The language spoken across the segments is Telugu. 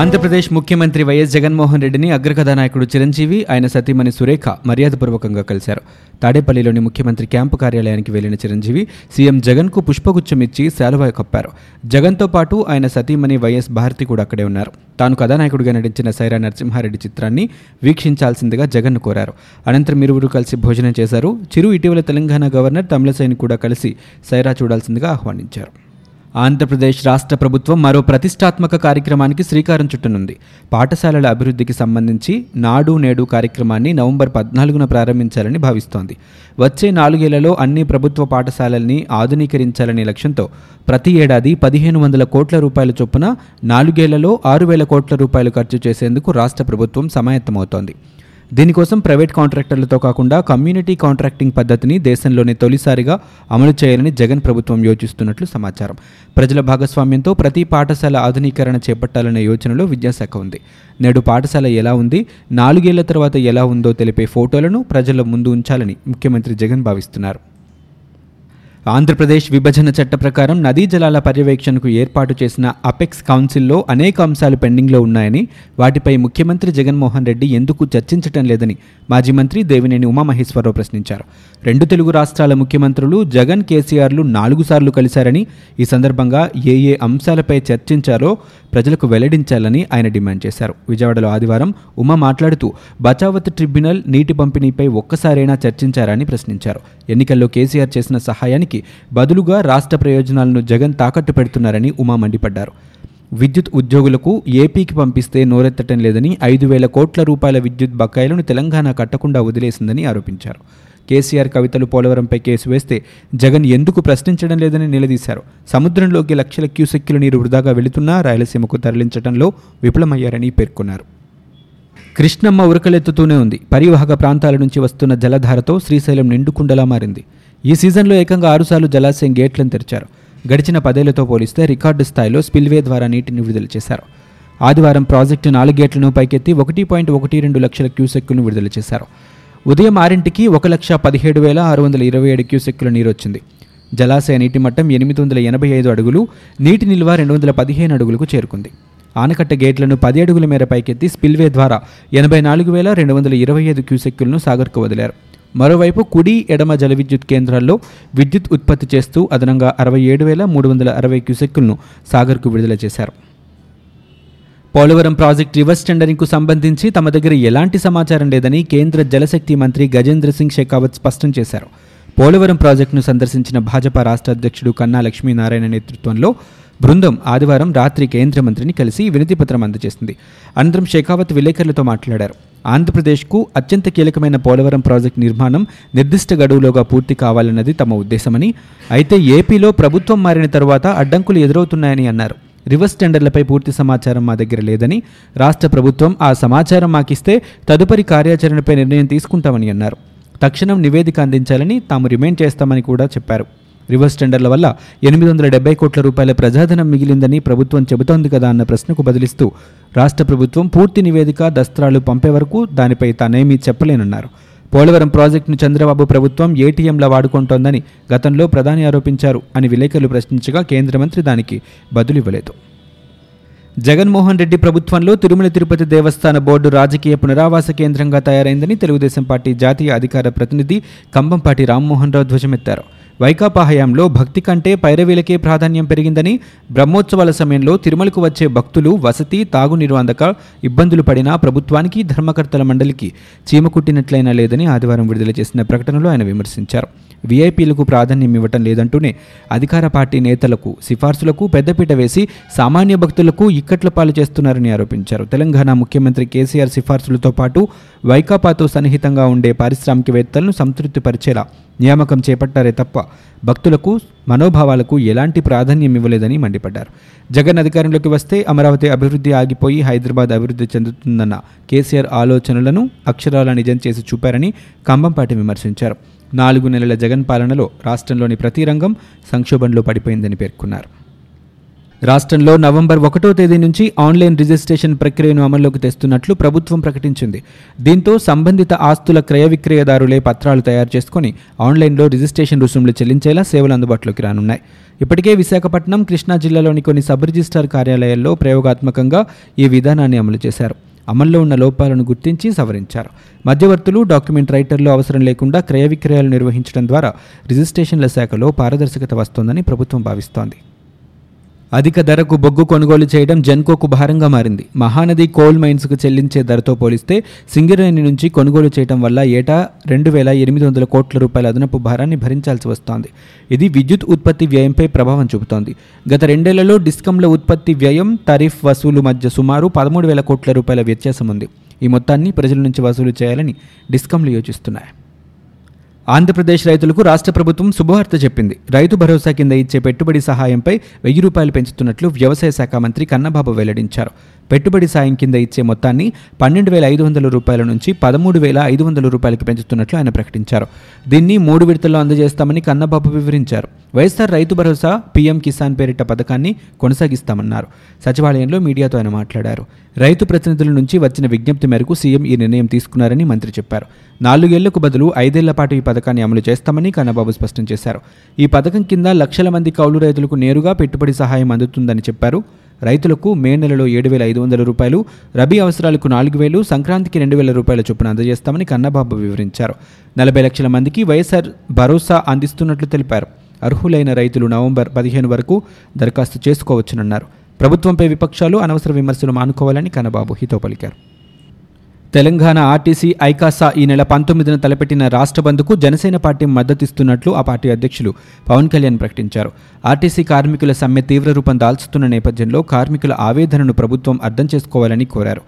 ఆంధ్రప్రదేశ్ ముఖ్యమంత్రి వైఎస్ జగన్మోహన్ రెడ్డిని అగ్రకథానాయకుడు చిరంజీవి ఆయన సతీమణి సురేఖ మర్యాదపూర్వకంగా కలిశారు. తాడేపల్లిలోని ముఖ్యమంత్రి క్యాంపు కార్యాలయానికి వెళ్ళిన చిరంజీవి సీఎం జగన్కు పుష్పగుచ్చం ఇచ్చి శాలువా కప్పారు. జగన్తో పాటు ఆయన సతీమణి వైఎస్ భారతి కూడా అక్కడే ఉన్నారు. తాను కథానాయకుడిగా నటించిన సైరా నరసింహారెడ్డి చిత్రాన్ని వీక్షించాల్సిందిగా జగన్ను కోరారు. అనంతరం ఇరువురు కలిసి భోజనం చేశారు. చిరు ఇటీవల తెలంగాణ గవర్నర్ తమిళసైని కూడా కలిసి సైరా చూడాల్సిందిగా ఆహ్వానించారు. ఆంధ్రప్రదేశ్ రాష్ట్ర ప్రభుత్వం మరో ప్రతిష్టాత్మక కార్యక్రమానికి శ్రీకారం చుట్టనుంది. పాఠశాలల అభివృద్ధికి సంబంధించి నాడు నేడు కార్యక్రమాన్ని నవంబర్ పద్నాలుగున ప్రారంభించాలని భావిస్తోంది. వచ్చే నాలుగేళ్ళలో అన్ని ప్రభుత్వ పాఠశాలల్ని ఆధునీకరించాలనే లక్ష్యంతో ప్రతి ఏడాది పదిహేను వందల కోట్ల రూపాయల చొప్పున నాలుగేళ్ళలో ఆరు వేల కోట్ల రూపాయలు ఖర్చు చేసేందుకు రాష్ట్ర ప్రభుత్వం సమాయత్తమవుతోంది. దీనికోసం ప్రైవేట్ కాంట్రాక్టర్లతో కాకుండా కమ్యూనిటీ కాంట్రాక్టింగ్ పద్ధతిని దేశంలోనే తొలిసారిగా అమలు చేయాలని జగన్ ప్రభుత్వం యోచిస్తున్నట్లు సమాచారం. ప్రజల భాగస్వామ్యంతో ప్రతి పాఠశాల ఆధునీకరణ చేపట్టాలనే యోచనలో విద్యాశాఖ ఉంది. నేడు పాఠశాల ఎలా ఉంది నాలుగేళ్ళ తర్వాత ఎలా ఉందో తెలిపే ఫోటోలను ప్రజల ముందు ఉంచాలని ముఖ్యమంత్రి జగన్ భావిస్తున్నారు. ఆంధ్రప్రదేశ్ విభజన చట్ట ప్రకారం నదీ జలాల పర్యవేక్షణకు ఏర్పాటు చేసిన అపెక్స్ కౌన్సిల్లో అనేక అంశాలు పెండింగ్లో ఉన్నాయని వాటిపై ముఖ్యమంత్రి జగన్మోహన్ రెడ్డి ఎందుకు చర్చించటం లేదని మాజీ మంత్రి దేవినేని ఉమామహేశ్వరరావు ప్రశ్నించారు. రెండు తెలుగు రాష్ట్రాల ముఖ్యమంత్రులు జగన్ కేసీఆర్లు నాలుగు సార్లు కలిశారని ఈ సందర్భంగా ఏ ఏ అంశాలపై చర్చించారో ప్రజలకు వెల్లడించాలని ఆయన డిమాండ్ చేశారు. విజయవాడలో ఆదివారం ఉమా మాట్లాడుతూ బచావత్ ట్రిబ్యునల్ నీటి పంపిణీపై ఒక్కసారైనా చర్చించారని ప్రశ్నించారు. ఎన్నికల్లో కేసీఆర్ చేసిన సహాయానికి బదులుగా రాష్ట్ర ప్రయోజనాలను జగన్ తాకట్టు పెడుతున్నారని ఉమా మండిపడ్డారు. విద్యుత్ ఉద్యోగులకు ఏపీకి పంపిస్తే నోరెత్తటం లేదని ఐదు వేల కోట్ల రూపాయల విద్యుత్ బకాయిలను తెలంగాణ కట్టకుండా వదిలేసిందని ఆరోపించారు. కేసీఆర్ కవితలు పోలవరంపై కేసు వేస్తే జగన్ ఎందుకు ప్రశ్నించడం లేదని నిలదీశారు. సముద్రంలోకి లక్షల క్యూసెక్కుల నీరు వృధాగా వెళుతున్నా రాయలసీమకు తరలించడంలో విఫలమయ్యారని పేర్కొన్నారు. కృష్ణమ్మ ఉరకలెత్తుతూనే ఉంది. పరివాహక ప్రాంతాల నుంచి వస్తున్న జలధారతో శ్రీశైలం నిండుకుండలా మారింది. ఈ సీజన్లో ఏకంగా ఆరుసార్లు జలాశయం గేట్లను తెరిచారు. గడిచిన పదేళ్ళతో పోలిస్తే రికార్డు స్థాయిలో స్పిల్వే ద్వారా నీటిని విడుదల చేశారు. ఆదివారం ప్రాజెక్టు నాలుగు గేట్లను పైకెత్తి ఒకటి పాయింట్ ఒకటి రెండు లక్షల క్యూసెక్కులను విడుదల చేశారు. ఉదయం ఆరింటికి ఒక లక్ష పదిహేడు వేల ఆరు వందల ఇరవై ఏడు క్యూసెక్కుల నీరు వచ్చింది. జలాశయ నీటి మట్టం ఎనిమిది వందల ఎనభై ఐదు అడుగులు నీటి నిల్వ రెండు వందల పదిహేను అడుగులకు చేరుకుంది. ఆనకట్ట గేట్లను పది అడుగుల మేర పైకెత్తి స్పిల్వే ద్వారా ఎనభై నాలుగు వేల రెండు వందల ఇరవై ఐదు క్యూసెక్కులను సాగర్కు వదిలారు. మరోవైపు కుడి ఎడమ జల విద్యుత్ కేంద్రాల్లో విద్యుత్ ఉత్పత్తి చేస్తూ అదనంగా అరవై ఏడు వేల మూడు వందల అరవై క్యూసెక్కులను సాగర్కు విడుదల చేశారు. పోలవరం ప్రాజెక్ట్ రివర్స్ టెండరింగ్కు సంబంధించి తమ దగ్గర ఎలాంటి సమాచారం లేదని కేంద్ర జలశక్తి మంత్రి గజేంద్ర సింగ్ షెకావత్ స్పష్టం చేశారు. పోలవరం ప్రాజెక్టును సందర్శించిన భాజపా రాష్ట్ర అధ్యక్షుడు కన్నా లక్ష్మీనారాయణ నేతృత్వంలో బృందం ఆదివారం రాత్రి కేంద్ర మంత్రిని కలిసి వినతిపత్రం అందజేసింది. అనంతరం షెకావత్ విలేకరులతో మాట్లాడారు. ఆంధ్రప్రదేశ్కు అత్యంత కీలకమైన పోలవరం ప్రాజెక్టు నిర్మాణం నిర్దిష్ట గడువులోగా పూర్తి కావాలన్నది తమ ఉద్దేశమని అయితే ఏపీలో ప్రభుత్వం మారిన తరువాత అడ్డంకులు ఎదురవుతున్నాయని అన్నారు. రివర్స్ టెండర్లపై పూర్తి సమాచారం మా దగ్గర లేదని రాష్ట్ర ప్రభుత్వం ఆ సమాచారం మాకిస్తే తదుపరి కార్యాచరణపై నిర్ణయం తీసుకుంటామని అన్నారు. తక్షణం నివేదిక అందించాలని తాము రిమైండ్ చేస్తామని కూడా చెప్పారు. రివర్స్ టెండర్ల వల్ల ఎనిమిది వందల డెబ్బై కోట్ల రూపాయల ప్రజాధనం మిగిలిందని ప్రభుత్వం చెబుతోంది కదా అన్న ప్రశ్నకు బదిలిస్తూ రాష్ట్ర ప్రభుత్వం పూర్తి నివేదిక దస్త్రాలు పంపే వరకు దానిపై తానేమీ చెప్పలేనన్నారు. పోలవరం ప్రాజెక్టును చంద్రబాబు ప్రభుత్వం ఏటీఎంలా వాడుకుంటోందని గతంలో ప్రధాని ఆరోపించారు అని విలేకరులు ప్రశ్నించగా కేంద్ర మంత్రి దానికి బదులివ్వలేదు. జగన్మోహన్ రెడ్డి ప్రభుత్వంలో తిరుమల తిరుపతి దేవస్థాన బోర్డు రాజకీయ పునరావాస కేంద్రంగా తయారైందని తెలుగుదేశం పార్టీ జాతీయ అధికార ప్రతినిధి కంబంపాటి రామ్మోహన్ రావు ధ్వజమెత్తారు. వైకాపా హయాంలో భక్తి కంటే పైరవీలకే ప్రాధాన్యం పెరిగిందని బ్రహ్మోత్సవాల సమయంలో తిరుమలకు వచ్చే భక్తులు వసతి తాగునీరు అందక ఇబ్బందులు పడినా ప్రభుత్వానికి ధర్మకర్తల మండలికి చీమకుట్టినట్లయినా లేదని ఆదివారం విడుదల చేసిన ప్రకటనలో ఆయన విమర్శించారు. వీఐపీలకు ప్రాధాన్యం ఇవ్వటం లేదంటూనే అధికార పార్టీ నేతలకు సిఫార్సులకు పెద్దపీట వేసి సామాన్య భక్తులకు ఇక్కట్ల పాలు చేస్తున్నారని ఆరోపించారు. తెలంగాణ ముఖ్యమంత్రి కేసీఆర్ సిఫార్సులతో పాటు వైకాపాతో సన్నిహితంగా ఉండే పారిశ్రామికవేత్తలను సంతృప్తిపరిచేలా నియామకం చేపట్టారే తప్ప భక్తులకు మనోభావాలకు ఎలాంటి ప్రాధాన్యం ఇవ్వలేదని మండిపడ్డారు. జగన్ అధికారంలోకి వస్తే అమరావతి అభివృద్ధి ఆగిపోయి హైదరాబాద్ అభివృద్ధి చెందుతుందన్న కేసీఆర్ ఆలోచనలను అక్షరాల నిజం చేసి చూపారని కంబంపాటి విమర్శించారు. నాలుగు నెలల జగన్ పాలనలో రాష్ట్రంలోని ప్రతి రంగం సంక్షోభంలో పడిపోయిందని పేర్కొన్నారు. రాష్ట్రంలో నవంబర్ ఒకటో తేదీ నుంచి ఆన్లైన్ రిజిస్ట్రేషన్ ప్రక్రియను అమల్లోకి తెస్తున్నట్లు ప్రభుత్వం ప్రకటించింది. దీంతో సంబంధిత ఆస్తుల క్రయ విక్రయదారులే పత్రాలు తయారు చేసుకుని ఆన్లైన్లో రిజిస్ట్రేషన్ రుసుములు చెల్లించేలా సేవలు అందుబాటులోకి రానున్నాయి. ఇప్పటికే విశాఖపట్నం కృష్ణా జిల్లాలోని కొన్ని సబ్ రిజిస్టార్ కార్యాలయాల్లో ప్రయోగాత్మకంగా ఈ విధానాన్ని అమలు చేశారు. అమల్లో ఉన్న లోపాలను గుర్తించి సవరించారు. మధ్యవర్తులు డాక్యుమెంట్ రైటర్లు అవసరం లేకుండా క్రయ విక్రయాలు నిర్వహించడం ద్వారా రిజిస్ట్రేషన్ల శాఖలో పారదర్శకత వస్తోందని ప్రభుత్వం భావిస్తోంది. అధిక ధరకు బొగ్గు కొనుగోలు చేయడం జెన్కోకు భారంగా మారింది. మహానది కోల్ మైన్స్కు చెల్లించే ధరతో పోలిస్తే సింగరేణి నుంచి కొనుగోలు చేయడం వల్ల ఏటా రెండు వేల ఎనిమిది వందల కోట్ల రూపాయల అదనపు భారాన్ని భరించాల్సి వస్తోంది. ఇది విద్యుత్ ఉత్పత్తి వ్యయంపై ప్రభావం చూపుతోంది. గత రెండేళ్ళలో డిస్కంల ఉత్పత్తి వ్యయం టారిఫ్ వసూలు మధ్య సుమారు పదమూడు వేల కోట్ల రూపాయల వ్యత్యాసం ఉంది. ఈ మొత్తాన్ని ప్రజల నుంచి వసూలు చేయాలని డిస్కంలు యోచిస్తున్నాయి. ఆంధ్రప్రదేశ్ రైతులకు రాష్ట్ర ప్రభుత్వం శుభవార్త చెప్పింది. రైతు భరోసా కింద ఇచ్చే పెట్టుబడి సహాయంపై వెయ్యి రూపాయలు పెంచుతున్నట్లు వ్యవసాయ శాఖ మంత్రి కన్నబాబు వెల్లడించారు. పెట్టుబడి సాయం కింద ఇచ్చే మొత్తాన్ని పన్నెండు వేల ఐదు వందల రూపాయల నుంచి పదమూడు వేల ఐదు వందల రూపాయలకి పెంచుతున్నట్లు ఆయన ప్రకటించారు. దీన్ని మూడు విడతల్లో అందజేస్తామని కన్నబాబు వివరించారు. వైఎస్ఆర్ రైతు భరోసా పీఎం కిసాన్ పేరిట పథకాన్ని కొనసాగిస్తామన్నారు. సచివాలయంలో మీడియాతో ఆయన మాట్లాడారు. రైతు ప్రతినిధుల నుంచి వచ్చిన విజ్ఞప్తి మేరకు సీఎం ఈ నిర్ణయం తీసుకున్నారని మంత్రి చెప్పారు. నాలుగేళ్ళకు బదులు ఐదేళ్ళ పాటు ఈ పథకాన్ని అమలు చేస్తామని కన్నబాబు స్పష్టం చేశారు. ఈ పథకం కింద లక్షల మంది కౌలు రైతులకు నేరుగా పెట్టుబడి సహాయం అందుతుందని చెప్పారు. రైతులకు మే నెలలో ఏడు వేల ఐదు వందల రూపాయలు రబీ అవసరాలకు నాలుగు వేలు సంక్రాంతికి రెండు వేల రూపాయల చొప్పున అందజేస్తామని కన్నబాబు వివరించారు. నలభై లక్షల మందికి వైఎస్ఆర్ భరోసా అందిస్తున్నట్లు తెలిపారు. అర్హులైన రైతులు నవంబర్ పదిహేను వరకు దరఖాస్తు చేసుకోవచ్చునన్నారు. ప్రభుత్వంపై విపక్షాలు అనవసర విమర్శలు మానుకోవాలని కన్నబాబు హితో పలికారు. తెలంగాణ ఆర్టీసీ ఐకాసా ఈ నెల పంతొమ్మిదిన తలపెట్టిన రాష్ట్ర బంద్కు జనసేన పార్టీ మద్దతిస్తున్నట్లు ఆ పార్టీ అధ్యక్షులు పవన్ కళ్యాణ్ ప్రకటించారు. ఆర్టీసీ కార్మికుల సమ్మె తీవ్ర రూపం దాల్చుతున్న నేపథ్యంలో కార్మికుల ఆవేదనను ప్రభుత్వం అర్థం చేసుకోవాలని కోరారు.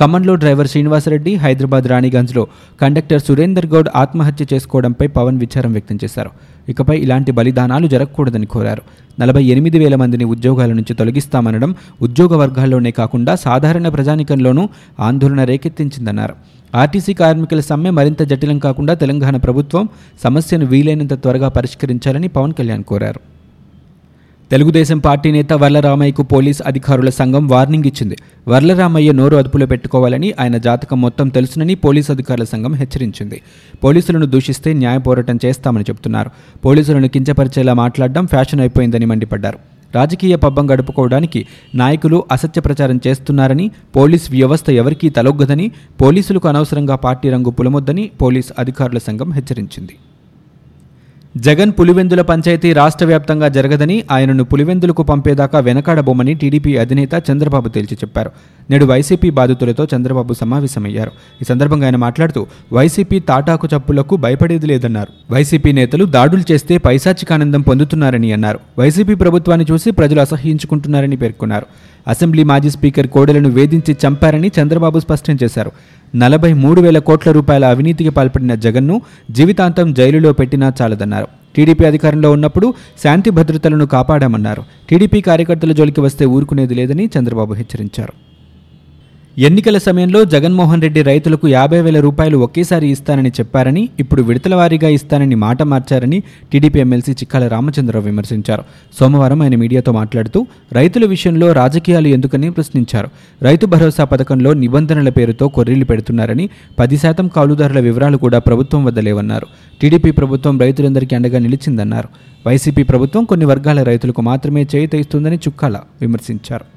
ఖమ్మంలో డ్రైవర్ శ్రీనివాసరెడ్డి హైదరాబాద్ రాణిగంజ్లో కండక్టర్ సురేందర్ గౌడ్ ఆత్మహత్య చేసుకోవడంపై పవన్ విచారం వ్యక్తం చేశారు. ఇకపై ఇలాంటి బలిదానాలు జరగకూడదని కోరారు. నలభై ఎనిమిది వేల మందిని ఉద్యోగాల నుంచి తొలగిస్తామనడం ఉద్యోగ వర్గాల్లోనే కాకుండా సాధారణ ప్రజానికంలోనూ ఆందోళన రేకెత్తించిందన్నారు. ఆర్టీసీ కార్మికుల సమ్మె మరింత జటిలం కాకుండా తెలంగాణ ప్రభుత్వం సమస్యను వీలైనంత త్వరగా పరిష్కరించాలని పవన్ కళ్యాణ్ కోరారు. తెలుగుదేశం పార్టీ నేత వర్లరామయ్యకు పోలీస్ అధికారుల సంఘం వార్నింగ్ ఇచ్చింది. వర్లరామయ్య నోరు అదుపులో పెట్టుకోవాలని ఆయన జాతకం మొత్తం తెలుసునని పోలీస్ అధికారుల సంఘం హెచ్చరించింది. పోలీసులను దూషిస్తే న్యాయ పోరాటం చేస్తామని చెబుతున్నారు పోలీసులను కించపరిచేలా మాట్లాడడం ఫ్యాషన్ అయిపోయిందని మండిపడ్డారు. రాజకీయ పబ్బం గడుపుకోవడానికి నాయకులు అసత్య ప్రచారం చేస్తున్నారని పోలీస్ వ్యవస్థ ఎవరికీ తలొగ్గదని పోలీసులకు అనవసరంగా పార్టీ రంగు పులమొద్దని పోలీస్ అధికారుల సంఘం హెచ్చరించింది. జగన్ పులివెందుల పంచాయతీ రాష్ట్ర వ్యాప్తంగా జరగదని ఆయనను పులివెందులకు పంపేదాకా వెనకాడబోమని టీడీపీ అధినేత చంద్రబాబు తేల్చి చెప్పారు. నేడు వైసీపీ బాధితులతో చంద్రబాబు సమావేశమయ్యారు. ఈ సందర్భంగా ఆయన మాట్లాడుతూ వైసీపీ తాటాకు చప్పులకు భయపడేది లేదన్నారు. వైసీపీ నేతలు దాడులు చేస్తే పైశాచికానందం పొందుతున్నారని అన్నారు. వైసీపీ ప్రభుత్వాన్ని చూసి ప్రజలు అసహ్యించుకుంటున్నారని పేర్కొన్నారు. అసెంబ్లీ మాజీ స్పీకర్ కోడెలను వేధించి చంపారని చంద్రబాబు స్పష్టం చేశారు. నలభై మూడు వేల కోట్ల రూపాయల అవినీతికి పాల్పడిన జగన్ను జీవితాంతం జైలులో పెట్టినా చాలదన్నారు. టీడీపీ అధికారంలో ఉన్నప్పుడు శాంతి భద్రతలను కాపాడామన్నారు. టీడీపీ కార్యకర్తల జోలికి వస్తే ఊరుకునేది లేదని చంద్రబాబు హెచ్చరించారు. ఎన్నికల సమయంలో జగన్మోహన్ రెడ్డి రైతులకు యాభై వేల రూపాయలు ఒకేసారి ఇస్తానని చెప్పారని ఇప్పుడు విడతల వారీగా ఇస్తానని మాట మార్చారని టీడీపీ ఎమ్మెల్సీ చిక్కాల రామచంద్రరావు విమర్శించారు. సోమవారం ఆయన మీడియాతో మాట్లాడుతూ రైతుల విషయంలో రాజకీయాలు ఎందుకని ప్రశ్నించారు. రైతు భరోసా పథకంలో నిబంధనల పేరుతో కొర్రీలు పెడుతున్నారని పది శాతం కౌలుదారుల వివరాలు కూడా ప్రభుత్వం వద్ద లేవన్నారు. టీడీపీ ప్రభుత్వం రైతులందరికీ అండగా నిలిచిందన్నారు. వైసీపీ ప్రభుత్వం కొన్ని వర్గాల రైతులకు మాత్రమే చేయి ఇస్తుందని చుక్కాల విమర్శించారు.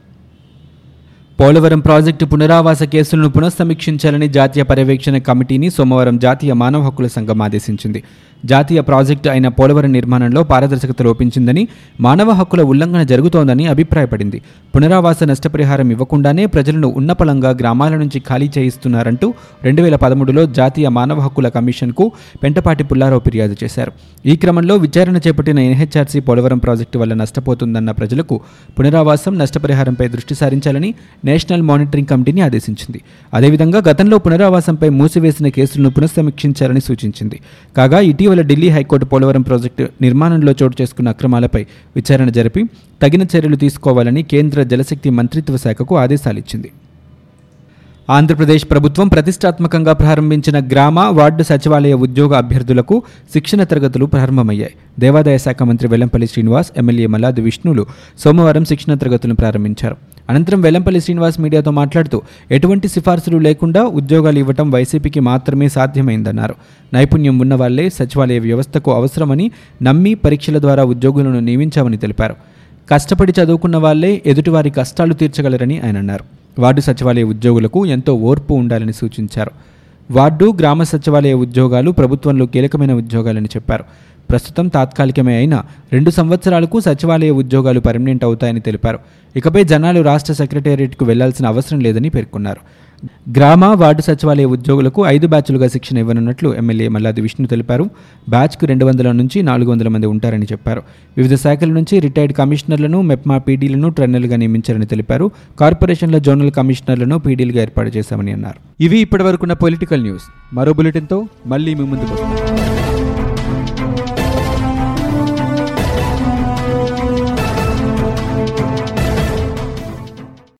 పోలవరం ప్రాజెక్టు పునరావాస కేసులను పునఃసమీక్షించాలని జాతీయ పర్యవేక్షణ కమిటీని సోమవారం జాతీయ మానవ హక్కుల సంఘం ఆదేశించింది. జాతీయ ప్రాజెక్టు అయిన పోలవరం నిర్మాణంలో పారదర్శకత లోపించిందని మానవ హక్కుల ఉల్లంఘన జరుగుతోందని అభిప్రాయపడింది. పునరావాస నష్టపరిహారం ఇవ్వకుండానే ప్రజలను ఉన్నపలంగా గ్రామాల నుంచి ఖాళీ చేయిస్తున్నారంటూ రెండు వేల పదమూడులో జాతీయ మానవ హక్కుల కమిషన్కు పెంటపాటి పుల్లారావు ఫిర్యాదు చేశారు. ఈ క్రమంలో విచారణ చేపట్టిన ఎన్హెచ్ఆర్సీ పోలవరం ప్రాజెక్టు వల్ల నష్టపోతుందన్న ప్రజలకు పునరావాసం నష్టపరిహారంపై దృష్టి సారించాలని నేషనల్ మానిటరింగ్ కమిటీని ఆదేశించింది. అదేవిధంగా గతంలో పునరావాసంపై మూసివేసిన కేసులను పునఃసమీక్షించాలని సూచించింది. కాగా ఇటీవల ఢిల్లీ హైకోర్టు పోలవరం ప్రాజెక్టు నిర్మాణంలో చోటు చేసుకున్న అక్రమాలపై విచారణ జరిపి తగిన చర్యలు తీసుకోవాలని కేంద్ర జలశక్తి మంత్రిత్వ శాఖకు ఆదేశాలిచ్చింది. ఆంధ్రప్రదేశ్ ప్రభుత్వం ప్రతిష్టాత్మకంగా ప్రారంభించిన గ్రామ వార్డు సచివాలయ ఉద్యోగ అభ్యర్థులకు శిక్షణ తరగతులు ప్రారంభమయ్యాయి. దేవాదాయ శాఖ మంత్రి వెల్లంపల్లి శ్రీనివాస్ ఎమ్మెల్యే మల్లాది విష్ణులు సోమవారం శిక్షణ తరగతులను ప్రారంభించారు. అనంతరం వెల్లంపల్లి శ్రీనివాస్ మీడియాతో మాట్లాడుతూ ఎటువంటి సిఫార్సులు లేకుండా ఉద్యోగాలు ఇవ్వటం వైసీపీకి మాత్రమే సాధ్యమైందన్నారు. నైపుణ్యం ఉన్నవాళ్ళే సచివాలయ వ్యవస్థకు అవసరమని నమ్మి పరీక్షల ద్వారా ఉద్యోగులను నియమించామని తెలిపారు. కష్టపడి చదువుకున్న వాళ్ళే ఎదుటివారి కష్టాలు తీర్చగలరని ఆయన అన్నారు. వార్డు సచివాలయ ఉద్యోగులకు ఎంతో ఓర్పు ఉండాలని సూచించారు. వార్డు గ్రామ సచివాలయ ఉద్యోగాలు ప్రభుత్వంలో కీలకమైన ఉద్యోగాలని చెప్పారు. ప్రస్తుతం తాత్కాలికమే అయినా రెండు సంవత్సరాలకు సచివాలయ ఉద్యోగాలు పర్మనెంట్ అవుతాయని తెలిపారు. ఇకపై జనాలు రాష్ట్ర సెక్రటేరియట్కు వెళ్ళాల్సిన అవసరం లేదని పేర్కొన్నారు. గ్రామ వార్డు సచివాలయ ఉద్యోగులకు ఐదు బ్యాచ్లుగా శిక్షణ ఇవ్వనున్నట్లు ఎమ్మెల్యే మల్లాది విష్ణు తెలిపారు. బ్యాచ్కు రెండు వందల నుంచి నాలుగు వందల మంది ఉంటారని చెప్పారు. వివిధ శాఖల నుంచి రిటైర్డ్ కమిషనర్లను మెప్మా పీడీలను ట్రైనర్లుగా నియమించారని తెలిపారు. కార్పొరేషన్ల జోనల్ కమిషనర్లను పీడీలుగా ఏర్పాటు చేశామని అన్నారు. ఇవి ఇప్పటివరకున్న పొలిటికల్ న్యూస్. మరో బులెటిన్తో మళ్ళీ మీ ముందుకు వస్తాం.